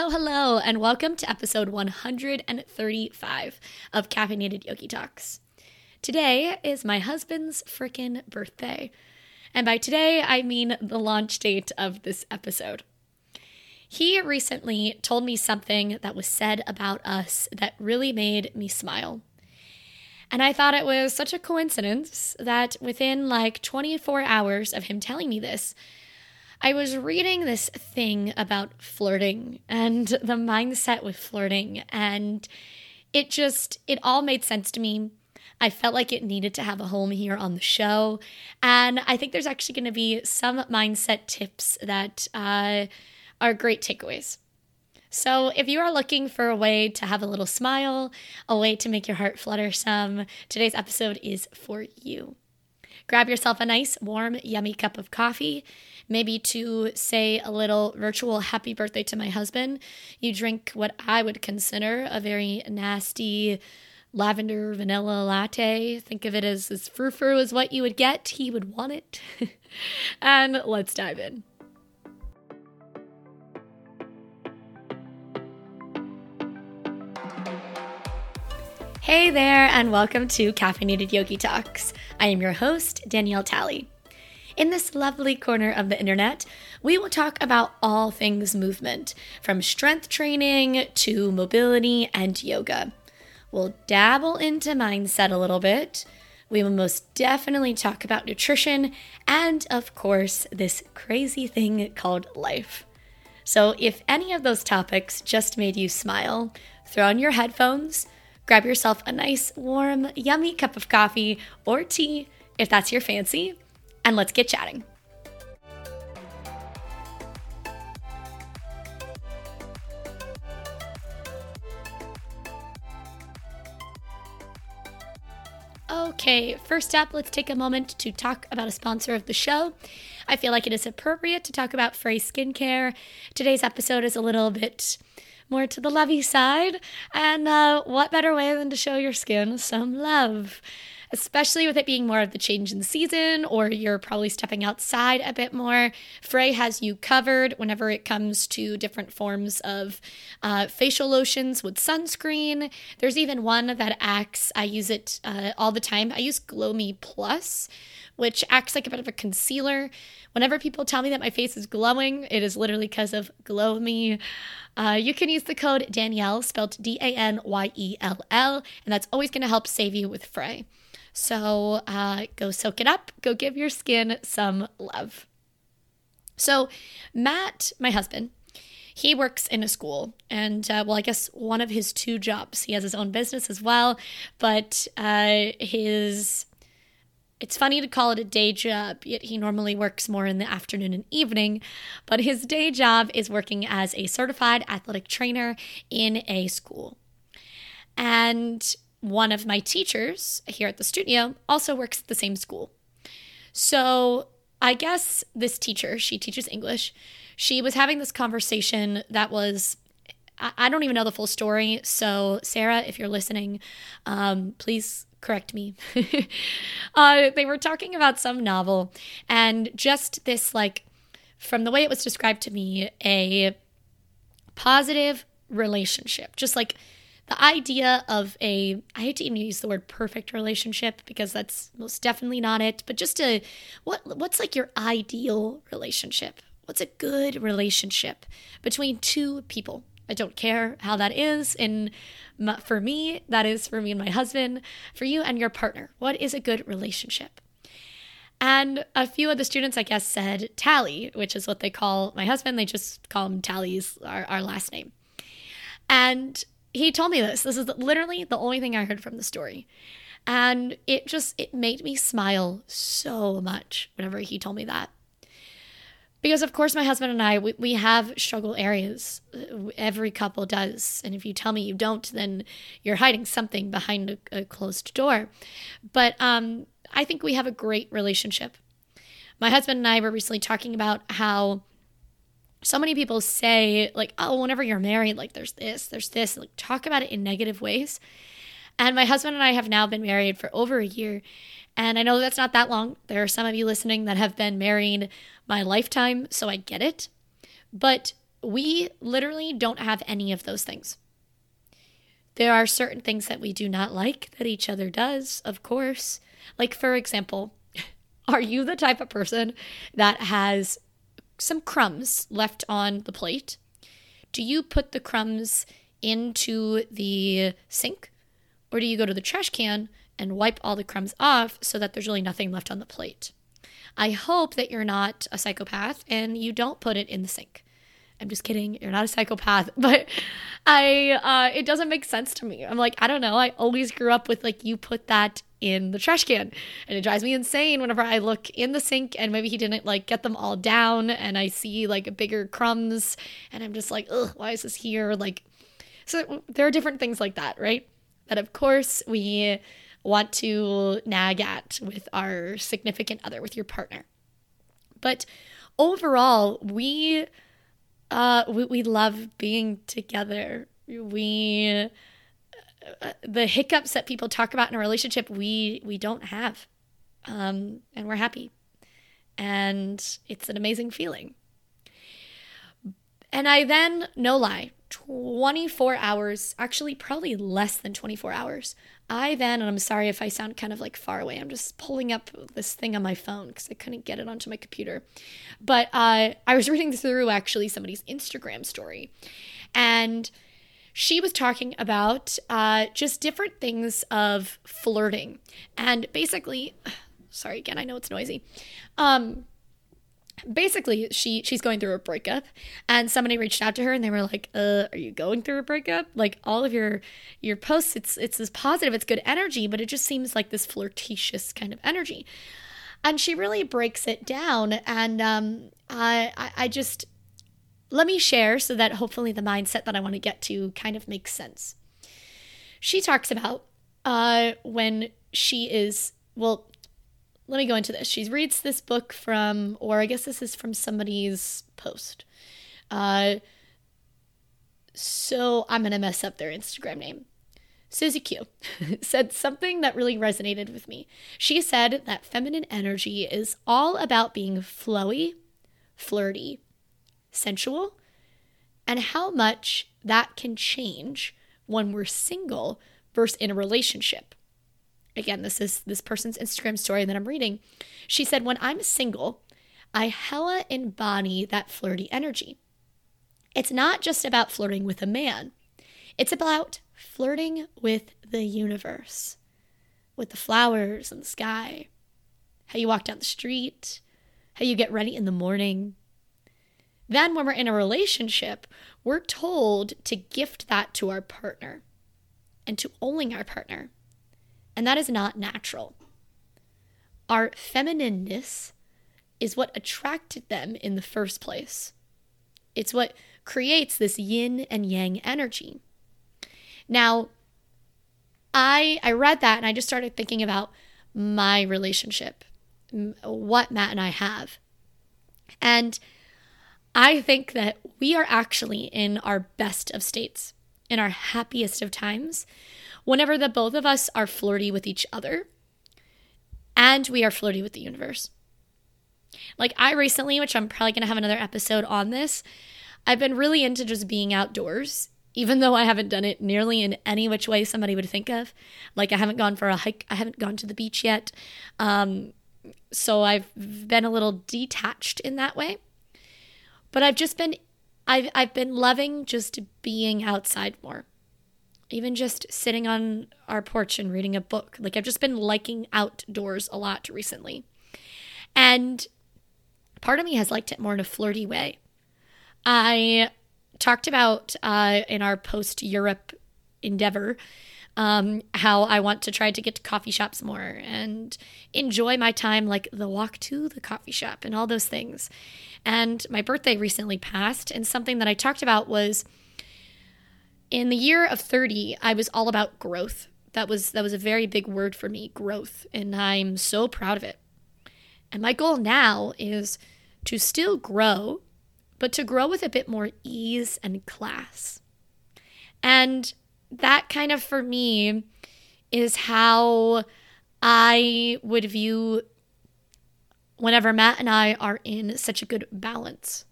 Hello, hello, and welcome to episode 135 of Caffeinated Yogi Talks. Today is my husband's frickin' birthday. And by today, I mean the launch date of this episode. He recently told me something that was said about us that really made me smile. And I thought it was such a coincidence that within like 24 hours of him telling me this, I was reading this thing about flirting and the mindset with flirting, and it just, it all made sense to me. I felt like it needed to have a home here on the show. And I think there's actually going to be some mindset tips that uh, are great takeaways. So, if you are looking for a way to have a little smile, a way to make your heart flutter some, today's episode is for you. Grab yourself a nice, warm, yummy cup of coffee, maybe to say a little virtual happy birthday to my husband. You drink what I would consider a very nasty lavender vanilla latte. Think of it as as frou frou as what you would get. He would want it. and let's dive in. Hey there, and welcome to Caffeinated Yogi Talks. I am your host, Danielle Talley. In this lovely corner of the internet, we will talk about all things movement, from strength training to mobility and yoga. We'll dabble into mindset a little bit. We will most definitely talk about nutrition and, of course, this crazy thing called life. So, if any of those topics just made you smile, throw on your headphones Grab yourself a nice, warm, yummy cup of coffee or tea if that's your fancy, and let's get chatting. Okay, first up, let's take a moment to talk about a sponsor of the show. I feel like it is appropriate to talk about FRE Skincare. Today's episode is a little bit more to the lovey side. And uh, what better way than to show your skin some love? Especially with it being more of the change in season, or you're probably stepping outside a bit more. FRE has you covered whenever it comes to different forms of uh, facial lotions with sunscreen. There's even one that acts, I use it uh, all the time. I use Glow Me Plus, which acts like a bit of a concealer. Whenever people tell me that my face is glowing, it is literally because of Glow Me. Uh, you can use the code Danielle, spelled D A N Y E L L, and that's always going to help save you with FRE. So uh, go soak it up, go give your skin some love. So, Matt, my husband, he works in a school and uh, well i guess one of his two jobs he has his own business as well but uh, his it's funny to call it a day job, yet he normally works more in the afternoon and evening. But his day job is working as a certified athletic trainer in a school. And one of my teachers here at the studio also works at the same school. So I guess this teacher, she teaches English, she was having this conversation that was I don't even know the full story. So, Sarah, if you're listening, um, please correct me. uh, they were talking about some novel and just this, like, from the way it was described to me, a positive relationship. Just like the idea of a, I hate to even use the word perfect relationship because that's most definitely not it, but just a, what, what's like your ideal relationship? What's a good relationship between two people? I don't care how that is. And for me, that is for me and my husband. For you and your partner, what is a good relationship? And a few of the students, I guess, said Tally, which is what they call my husband. They just call him Tally's our, our last name. And he told me this. This is literally the only thing I heard from the story. And it just it made me smile so much whenever he told me that. Because of course my husband and i we, we have struggle areas. Every couple does. And if you tell me you don't then you're hiding something behind a, a closed door. But um, i think we have a great relationship. My husband and i were recently talking about how so many people say like oh whenever you're married like there's this there's this like talk about it in negative ways and my husband and i have now been married for over a year and I know that's not that long. There are some of you listening that have been married my lifetime, so I get it. But we literally don't have any of those things. There are certain things that we do not like that each other does, of course. Like, for example, are you the type of person that has some crumbs left on the plate? Do you put the crumbs into the sink or do you go to the trash can and wipe all the crumbs off so that there's really nothing left on the plate? I hope that you're not a psychopath and you don't put it in the sink. I'm just kidding. You're not a psychopath, but I uh, it doesn't make sense to me. I'm like, I don't know. I always grew up with like you put that in the trash can. And it drives me insane whenever I look in the sink and maybe he didn't like get them all down and I see like bigger crumbs and I'm just like, ugh, why is this here? Like so there are different things like that, right? That of course we want to nag at with our significant other, with your partner. But overall, we uh, we, we love being together. We the hiccups that people talk about in a relationship, we we don't have, um, and we're happy, and it's an amazing feeling. And I then, no lie, 24 hours, actually, probably less than 24 hours. I then, and I'm sorry if I sound kind of like far away, I'm just pulling up this thing on my phone because I couldn't get it onto my computer. But uh, I was reading through actually somebody's Instagram story, and she was talking about uh, just different things of flirting. And basically, sorry again, I know it's noisy. Um, basically she she's going through a breakup and somebody reached out to her and they were like uh are you going through a breakup like all of your your posts it's it's this positive it's good energy but it just seems like this flirtatious kind of energy and she really breaks it down and um i i, I just let me share so that hopefully the mindset that i want to get to kind of makes sense she talks about uh when she is well let me go into this. She reads this book from, or I guess this is from somebody's post. Uh, so I'm going to mess up their Instagram name. Susie Q said something that really resonated with me. She said that feminine energy is all about being flowy, flirty, sensual, and how much that can change when we're single versus in a relationship again, this is this person's Instagram story that I'm reading. She said, When I'm single, I hella embody that flirty energy. It's not just about flirting with a man, it's about flirting with the universe, with the flowers and the sky, how you walk down the street, how you get ready in the morning. Then, when we're in a relationship, we're told to gift that to our partner and to only our partner and that is not natural. Our feminineness is what attracted them in the first place. It's what creates this yin and yang energy. Now, I I read that and I just started thinking about my relationship, what Matt and I have. And I think that we are actually in our best of states, in our happiest of times, whenever the both of us are flirty with each other and we are flirty with the universe. Like I recently, which I'm probably going to have another episode on this, I've been really into just being outdoors, even though I haven't done it nearly in any which way somebody would think of. Like I haven't gone for a hike, I haven't gone to the beach yet. Um, so I've been a little detached in that way. But I've just been I've I've been loving just being outside more even just sitting on our porch and reading a book. Like I've just been liking outdoors a lot recently. And part of me has liked it more in a flirty way. I talked about uh, in our post Europe endeavor um, how I want to try to get to coffee shops more and enjoy my time, like the walk to the coffee shop and all those things. And my birthday recently passed, and something that I talked about was in the year of 30, I was all about growth. That was that was a very big word for me, growth, and I'm so proud of it. And my goal now is to still grow, but to grow with a bit more ease and class. And that kind of for me is how I would view whenever Matt and I are in such a good balance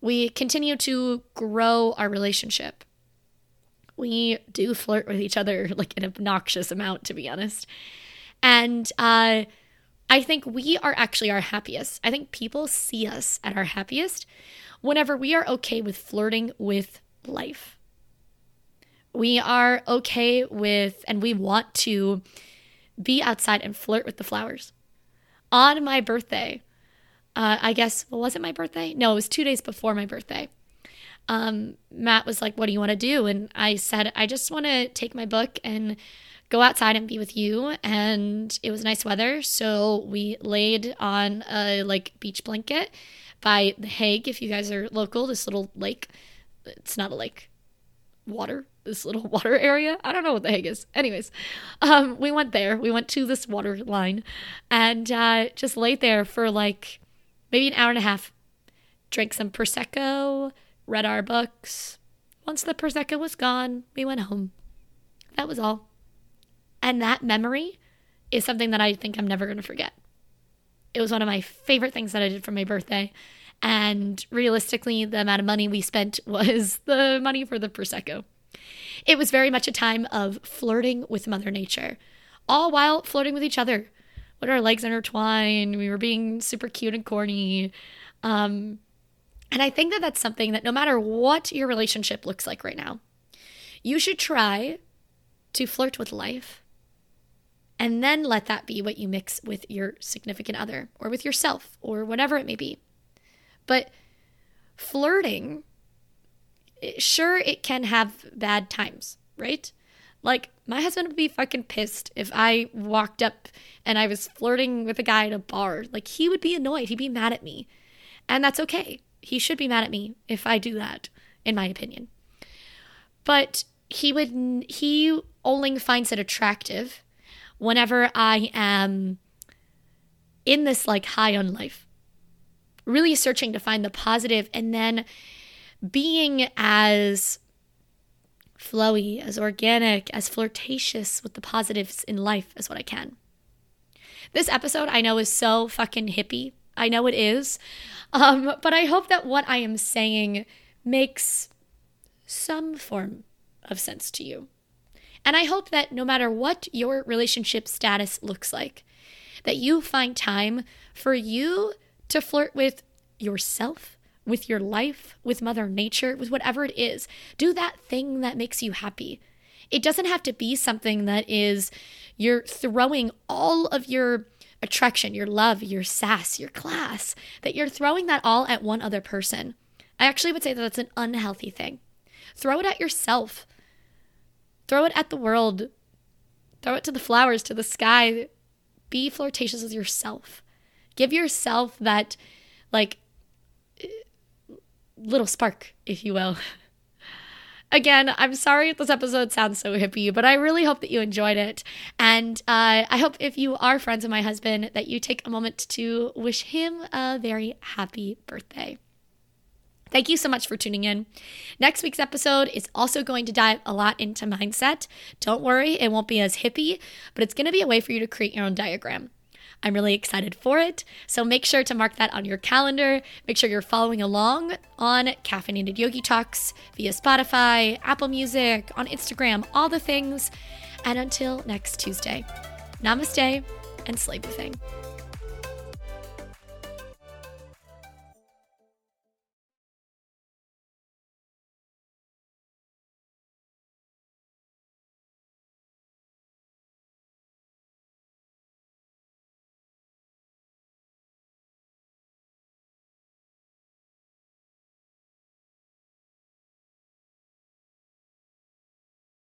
We continue to grow our relationship. We do flirt with each other like an obnoxious amount, to be honest. And uh, I think we are actually our happiest. I think people see us at our happiest whenever we are okay with flirting with life. We are okay with, and we want to be outside and flirt with the flowers. On my birthday, uh, I guess, well, was it my birthday? No, it was two days before my birthday. Um, Matt was like, What do you want to do? And I said, I just want to take my book and go outside and be with you. And it was nice weather. So we laid on a like beach blanket by the Hague, if you guys are local, this little lake. It's not a lake, water, this little water area. I don't know what the heck is. Anyways, um, we went there. We went to this water line and uh, just laid there for like maybe an hour and a half. Drank some Prosecco, read our books. Once the Prosecco was gone, we went home. That was all. And that memory is something that I think I'm never going to forget. It was one of my favorite things that I did for my birthday. And realistically, the amount of money we spent was the money for the Prosecco. It was very much a time of flirting with Mother Nature, all while flirting with each other. With our legs intertwined, we were being super cute and corny. Um, and I think that that's something that no matter what your relationship looks like right now, you should try to flirt with life and then let that be what you mix with your significant other or with yourself or whatever it may be. But flirting, sure, it can have bad times, right? Like, my husband would be fucking pissed if I walked up and I was flirting with a guy at a bar. Like, he would be annoyed. He'd be mad at me. And that's okay. He should be mad at me if I do that, in my opinion. But he would, he only finds it attractive whenever I am in this like high on life, really searching to find the positive and then being as flowy, as organic, as flirtatious with the positives in life as what I can. This episode I know is so fucking hippie. I know it is. Um, but I hope that what I am saying makes some form of sense to you. And I hope that no matter what your relationship status looks like, that you find time for you to flirt with yourself, with your life, with Mother Nature, with whatever it is. Do that thing that makes you happy. It doesn't have to be something that is you're throwing all of your attraction, your love, your sass, your class, that you're throwing that all at one other person. I actually would say that that's an unhealthy thing. Throw it at yourself. Throw it at the world. Throw it to the flowers, to the sky. Be flirtatious with yourself. Give yourself that, like, little spark, if you will. Again, I'm sorry if this episode sounds so hippie, but I really hope that you enjoyed it. And uh, I hope if you are friends with my husband, that you take a moment to wish him a very happy birthday. Thank you so much for tuning in. Next week's episode is also going to dive a lot into mindset. Don't worry, it won't be as hippie, but it's going to be a way for you to create your own diagram. I'm really excited for it. So make sure to mark that on your calendar. Make sure you're following along on Caffeinated Yogi Talks via Spotify, Apple Music, on Instagram, all the things. And until next Tuesday, namaste and slay thing.